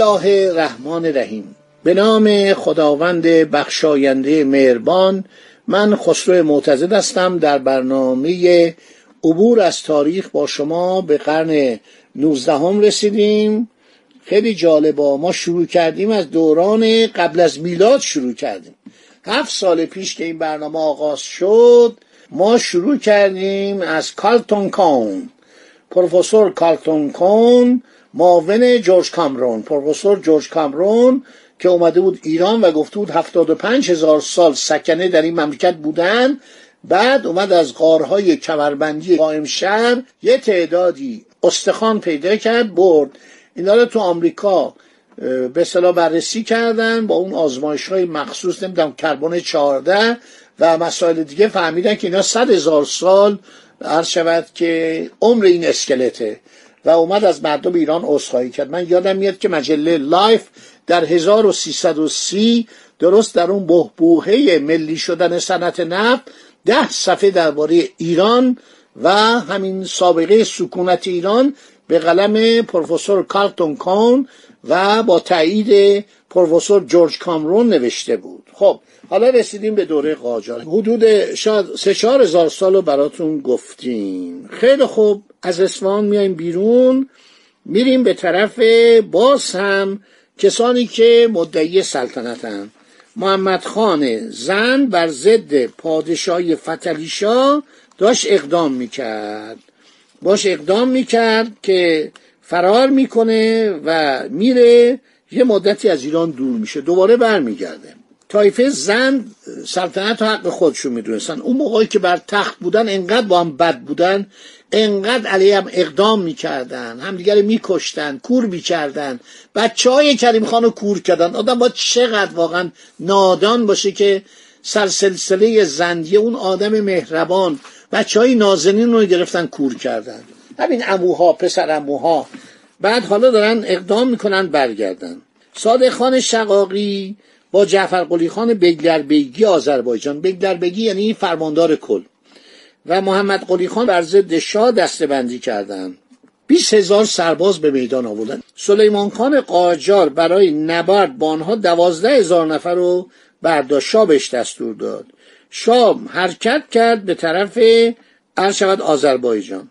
الله الرحمن الرحیم به نام خداوند بخشاینده مهربان من خسرو معتزد هستم در برنامه عبور از تاریخ با شما به قرن 19 هم رسیدیم. خیلی جالبا ما شروع کردیم از دوران قبل از میلاد شروع کردیم. هفت سال پیش که این برنامه آغاز شد ما شروع کردیم از کالتون کون. پروفسور کالتون کون معاون جورج کامرون پروفسور جورج کامرون که اومده بود ایران و گفته بود هفتاد و پنج هزار سال سکنه در این مملکت بودن. بعد اومد از غارهای کمربندی قائم شهر یه تعدادی استخوان پیدا کرد برد. اینا رو تو آمریکا به اصطلاح بررسی کردن با اون آزمایش های مخصوص نمی‌دونم کربن 14 و مسائل دیگه. فهمیدن که اینا صد هزار سال عرض شود که عمر این اسکلته. و اومد از مردم ایران عذرخواهی کرد. من یادم میاد که مجله لایف در 1330 درست در اون بحبوحه ملی شدن صنعت نفت ده صفحه درباره ایران و همین سابقه سکونت ایران به قلم پروفسور کارلتون کون و با تایید پروفسور جورج کامرون نوشته بود. خب حالا رسیدیم به دوره قاجار. حدود شاید سه چهار هزار سال رو براتون گفتیم. خیلی خوب. از اسفان میایم بیرون. میریم به طرف باز هم کسانی که مدعی سلطنتن. محمد خان زن بر ضد پادشاهی فتلیشا داشت اقدام می‌کرد. باش اقدام می‌کرد که فرار می‌کنه و میره یه مدتی از ایران دور میشه دوباره برمیگرده. تایفه زن سلطنت و حق خودشون می‌دونستن. اون موقعی که بر تخت بودن انقدر با هم بد بودن انقدر علیه هم اقدام می‌کردن همدیگر میکشتن کور می‌کردن. بچه های کریم خان رو کور کردن. آدم با چقدر واقعا نادان باشه که سرسلسله زندیه اون آدم مهربان بچه های نازنین رو گرفتن کور کردن. همین اموها پسر اموها. بعد حالا دارن اقدام می‌کنن برگردن. صادق خان شقاقی با جعفر قلی خان بگلربیگی آذربایجان. بگلربیگی یعنی فرماندار کل. و محمد قلی خان بر ضد شاه دسته بندی کردند 20 هزار سرباز به میدان آوردن. سلیمان خان قاجار برای نبرد با آنها دوازده هزار نفر رو برداشت. شاه بهش دستور داد. شاه حرکت کرد به طرف شود آذربایجان.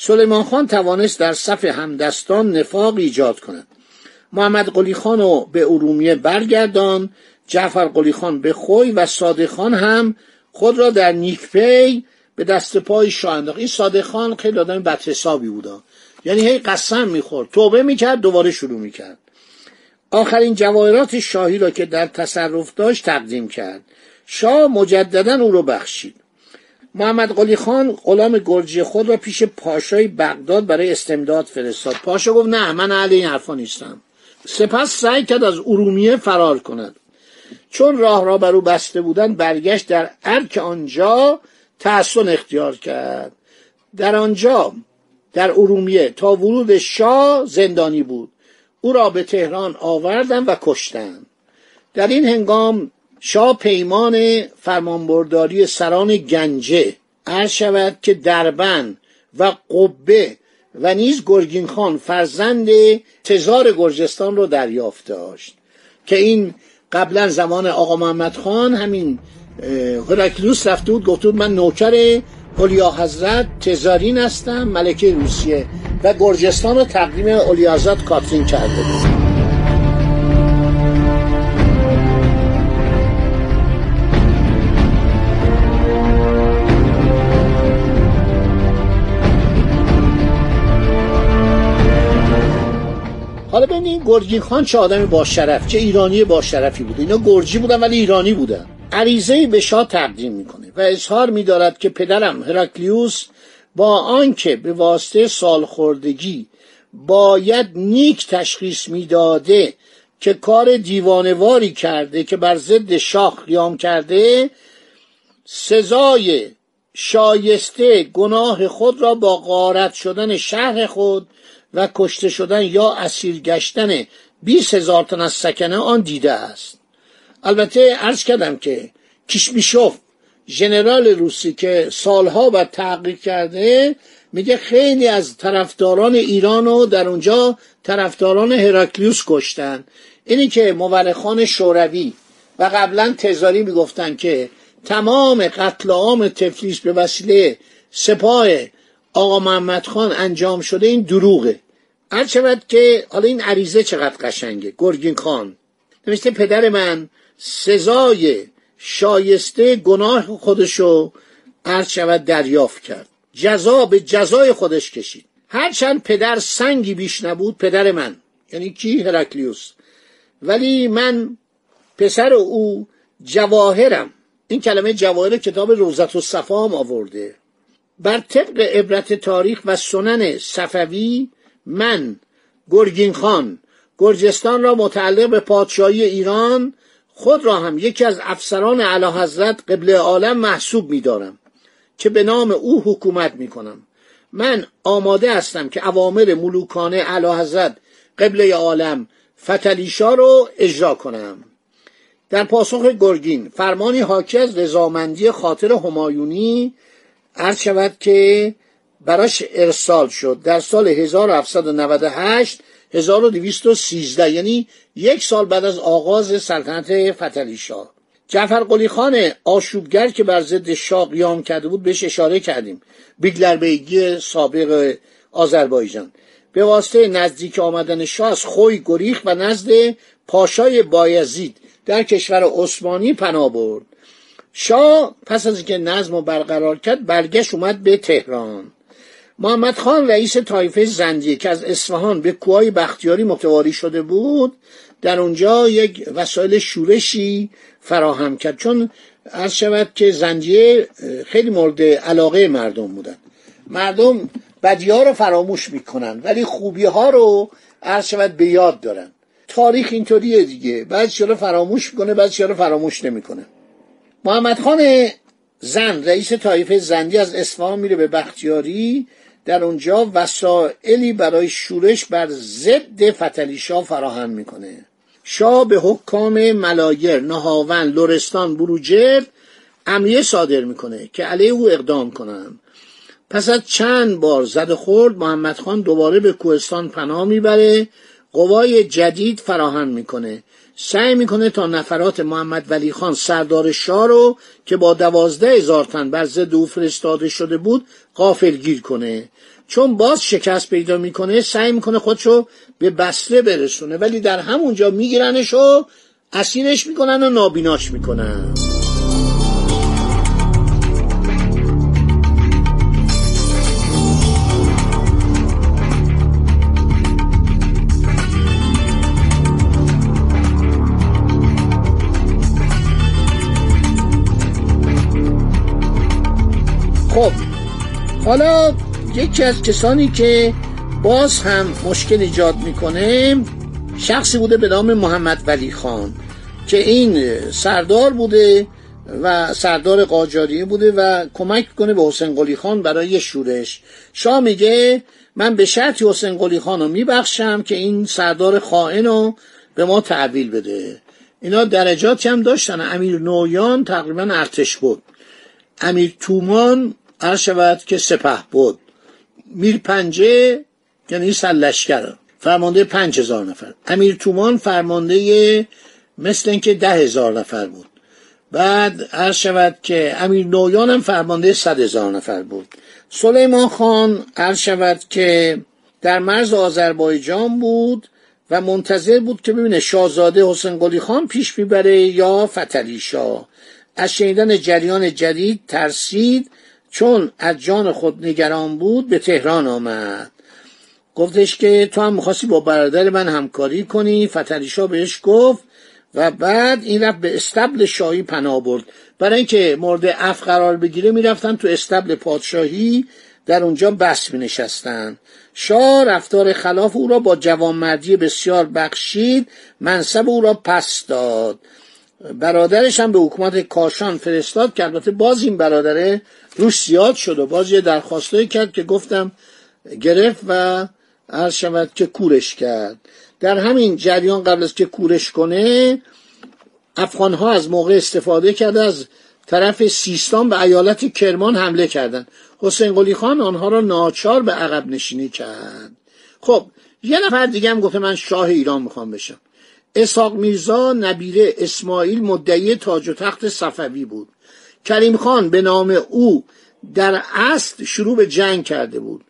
سلیمان خان توانست در صف همدستان نفاق ایجاد کند. محمد قلی خان رو به ارومیه برگردان جعفر قلی خان به خوی و صادق خان هم خود را در نیکپی به دست پای شاه انداخت. این صادق خان خیلی آدم بدحسابی بودا یعنی هی قسم می‌خورد توبه می‌کرد دوباره شروع می‌کرد. آخرین جواهرات شاهی را که در تصرف داشت تقدیم کرد. شاه مجددا او را بخشید. محمد قلی خان غلام گرجی خود را پیش پاشای بغداد برای استمداد فرستاد. پاشا گفت نه من اهل این حرفا نیستم. سپس سعی کرد از ارومیه فرار کند. چون راه را بر او بسته بودند برگشت در ارک آنجا تحسن اختیار کرد. در آنجا در ارومیه تا ورود شاه زندانی بود. او را به تهران آوردن و کشتند در این هنگام شاه پیمان فرمانبرداری سران گنجه عرض شود که دربن و قبه و نیز گرگین خان فرزند تزار گرجستان رو دریافت داشت که این قبلا زمان آقا محمد خان همین هرکلوس رفته بود گفته من نوکر اولیا حضرت تزارین هستم ملکه روسیه و گرجستان رو تقدیم اولیا حضرت کاترین کرده بود. گرگین خان چه آدمی با شرف چه ایرانی با شرفی بوده. اینا گرجی بودن ولی ایرانی بودن. عریضه به شاه تقدیم می‌کنه و اظهار میدارد که پدرم هراکلیوس با آنکه به واسطه سالخوردگی باید نیک تشخیص می‌داده که کار دیوانواری کرده که بر ضد شاه قیام کرده سزای شایسته گناه خود را با غارت شدن شهر خود و کشته شدن یا اسیر گشتن بیس هزار تن از سکنه آن دیده است. البته عرض کردم که کیشمیشوف ژنرال روسی که سالها بعد تحقیق کرده میگه خیلی از طرفداران ایران رو در اونجا طرفداران هراکلیوس کشتن. اینی که مورخان شوروی و قبلا تزاری می‌گفتن که تمام قتل عام تفلیس به وسیله سپاه آقا محمد خان انجام شده این دروغه. هر شود که حالا این عریضه چقدر قشنگه. گرگین خان. نوشته پدر من سزای شایسته گناه خودشو هر شود دریافت کرد. جزا به جزای خودش کشید. هرچند پدر سنگی بیش نبود پدر من. یعنی کی؟ هرکلیوس ولی من پسر او جواهرم. این کلمه جواهر کتاب روزت و صفا هم آورده. بر طبق عبرت تاریخ و سنن صفوی من گرگین خان گرجستان را متعلق به پادشاهی ایران خود را هم یکی از افسران اعلی حضرت قبل عالم محسوب می‌دارم که به نام او حکومت می‌کنم. من آماده هستم که اوامر ملوکانه اعلی حضرت قبله عالم فتلیشا رو اجرا کنم. در پاسخ گرگین فرمانی حاکی از رضامندی خاطر همایونی عرض شود که براش ارسال شد. در سال 1798 1213 یعنی یک سال بعد از آغاز سلطنت فتلیشا جعفر قلی خان آشوبگر که بر ضد شاه قیام کرده بود بهش اشاره کردیم. بیگلر بیگی سابق آذربایجان. به واسطه نزدیک آمدن شاه از خوی گریخ و نزد پاشای بایزید در کشور عثمانی پناه برد. شاه پس از اینکه نظم رو برقرار کرد برگشت اومد به تهران. محمد خان رئیس طایفه زندیه که از اصفهان به کوهای بختیاری متواری شده بود در اونجا یک وسایل شورشی فراهم کرد. چون عرض شود که زندیه خیلی مورد علاقه مردم بودن. مردم بدی ها رو فراموش می‌کنن ولی خوبی ها رو عرض شود به یاد دارن. تاریخ اینطوریه دیگه. بعضی رو فراموش می‌کنه بعضی رو فراموش نمی‌کنه. محمد خان زن رئیس طایفه زندی از اصفهان میره به بختیاری. در اونجا وسائلی برای شورش بر ضد فتلیشا فراهم می‌کنه. شاه به حکام ملایر نهاون لورستان بروجرد امریه صادر می‌کنه که علیه او اقدام کنند پس از چند بار زد خورد محمد خان دوباره به کوهستان پناه می‌بره. قوای جدید فراهم می‌کنه. سعی می‌کنه تا نفرات محمد ولی خان سردار شاه رو که با دوازده هزار تن بر ضد او فرستاده شده بود غافلگیر کنه. چون باز شکست پیدا می‌کنه سعی می‌کنه خودشو به بسره برسونه. ولی در همونجا میگیرنش و اسیرش می‌کنن و نابیناش می‌کنن. خب حالا یکی از کسانی که باز هم مشکل ایجاد می‌کنه شخصی بوده به نام محمد ولی خان که این سردار بوده و سردار قاجاریه بوده و کمک کنه به حسین قلی خان برای شورش. شاه میگه من به شرطی حسین قلی خان رو میبخشم که این سردار خائن رو به ما تحویل بده. اینا درجاتی هم داشتن. امیر نویان تقریبا ارتش بود. امیر تومان عرض شود که سپه بود. میر پنجه یعنی سرلشکر فرمانده پنج هزار نفر. امیر تومان فرمانده مثل اینکه ده هزار نفر بود. بعد عرض شود که امیر نویان هم فرمانده صد هزار نفر بود. سلیمان خان عرض شود که در مرز آذربایجان بود و منتظر بود که ببینه شاهزاده حسین قلی خان پیش می‌بره یا فتلی شاه. از شنیدن جریان جدید ترسید چون از جان خود نگران بود به تهران آمد. گفتش که تو هم می‌خواستی با برادر من همکاری کنی؟ فتریشا بهش گفت و بعد این رفت به استبل شاهی پناه برد. برای اینکه مورد اف قرار بگیره می‌رفتن تو استبل پادشاهی در اونجا بس می نشستن شاه رفتار خلاف او را با جوانمردی بسیار بخشید منصب او را پس داد. برادرش هم به حکومت کاشان فرستاد که البته باز این برادره روش زیاد شد و باز یه درخواستایی کرد که گفتم گرفت و عرض شود که کورش کرد. در همین جریان قبل از که کورش کنه افغان ها از موقع استفاده کرده از طرف سیستان به ایالت کرمان حمله کردند حسین قلی خان آنها را ناچار به عقب نشینی کرد. خب یه نفر دیگه هم گفته من شاه ایران می‌خوام بشم. اسحاق میرزا نبیره اسماعیل مدعی تاج و تخت صفوی بود. کریم خان به نام او در اصل شروع به جنگ کرده بود.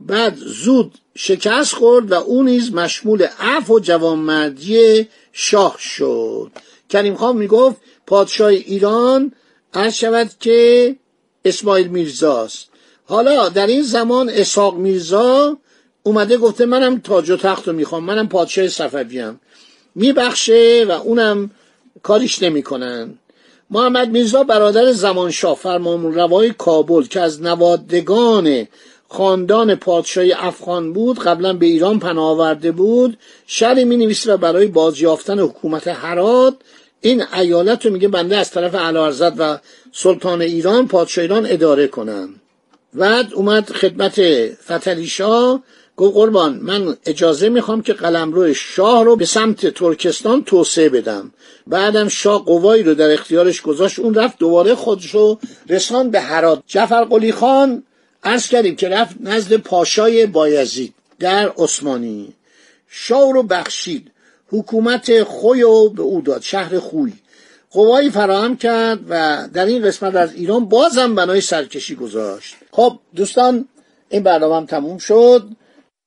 بعد زود شکست خورد و او نیز مشمول عفو و جوانمردی شاه شد. کریم خان می‌گفت پادشاه ایران عرض شود که اسماعیل میرزاست. حالا در این زمان اسحاق میرزا اومده گفته منم تاج و تخت رو می‌خوام منم پادشاه صفویم میبخشه و اونم کاریش نمی‌کنن. محمد میرزا برادر زمانشاه فرمان روای کابل که از نوادگان خاندان پادشاهی افغان بود قبلا به ایران پناه آورده بود. شری می نویسه و برای بازیافتن حکومت هرات این ایالت رو میگه بنده از طرف علارزد و سلطان ایران پادشاه ایران اداره کنم. بعد اومد خدمت فتلی شاه. گفت قربان من اجازه می‌خوام که قلمرو شاه رو به سمت ترکستان توسعه بدم. بعدم شاه قوایی رو در اختیارش گذاشت اون رفت دوباره خودش رو رسان به هرات. جعفر قلی خان عرض کردیم که رفت نزد پاشای بایزید در عثمانی. شاه رو بخشید. حکومت خوی رو به او داد شهر خوی. قوایی فراهم کرد و در این قسمت از ایران بازم بنای سرکشی گذاشت. خب دوستان این برنامه هم تموم شد.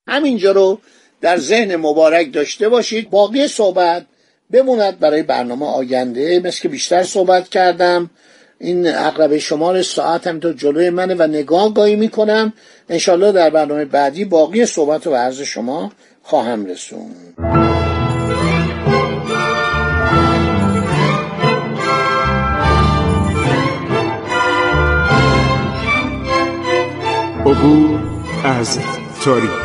همینجا رو در ذهن مبارک داشته باشید. باقی صحبت بموند برای برنامه آینده. مثل که بیشتر صحبت کردم این اقرب شمار ساعت هم تو جلوی منه و نگاه گاهی می‌کنم. انشالله در برنامه بعدی باقی صحبت و عرض شما خواهم رسون عبور از تاریخ.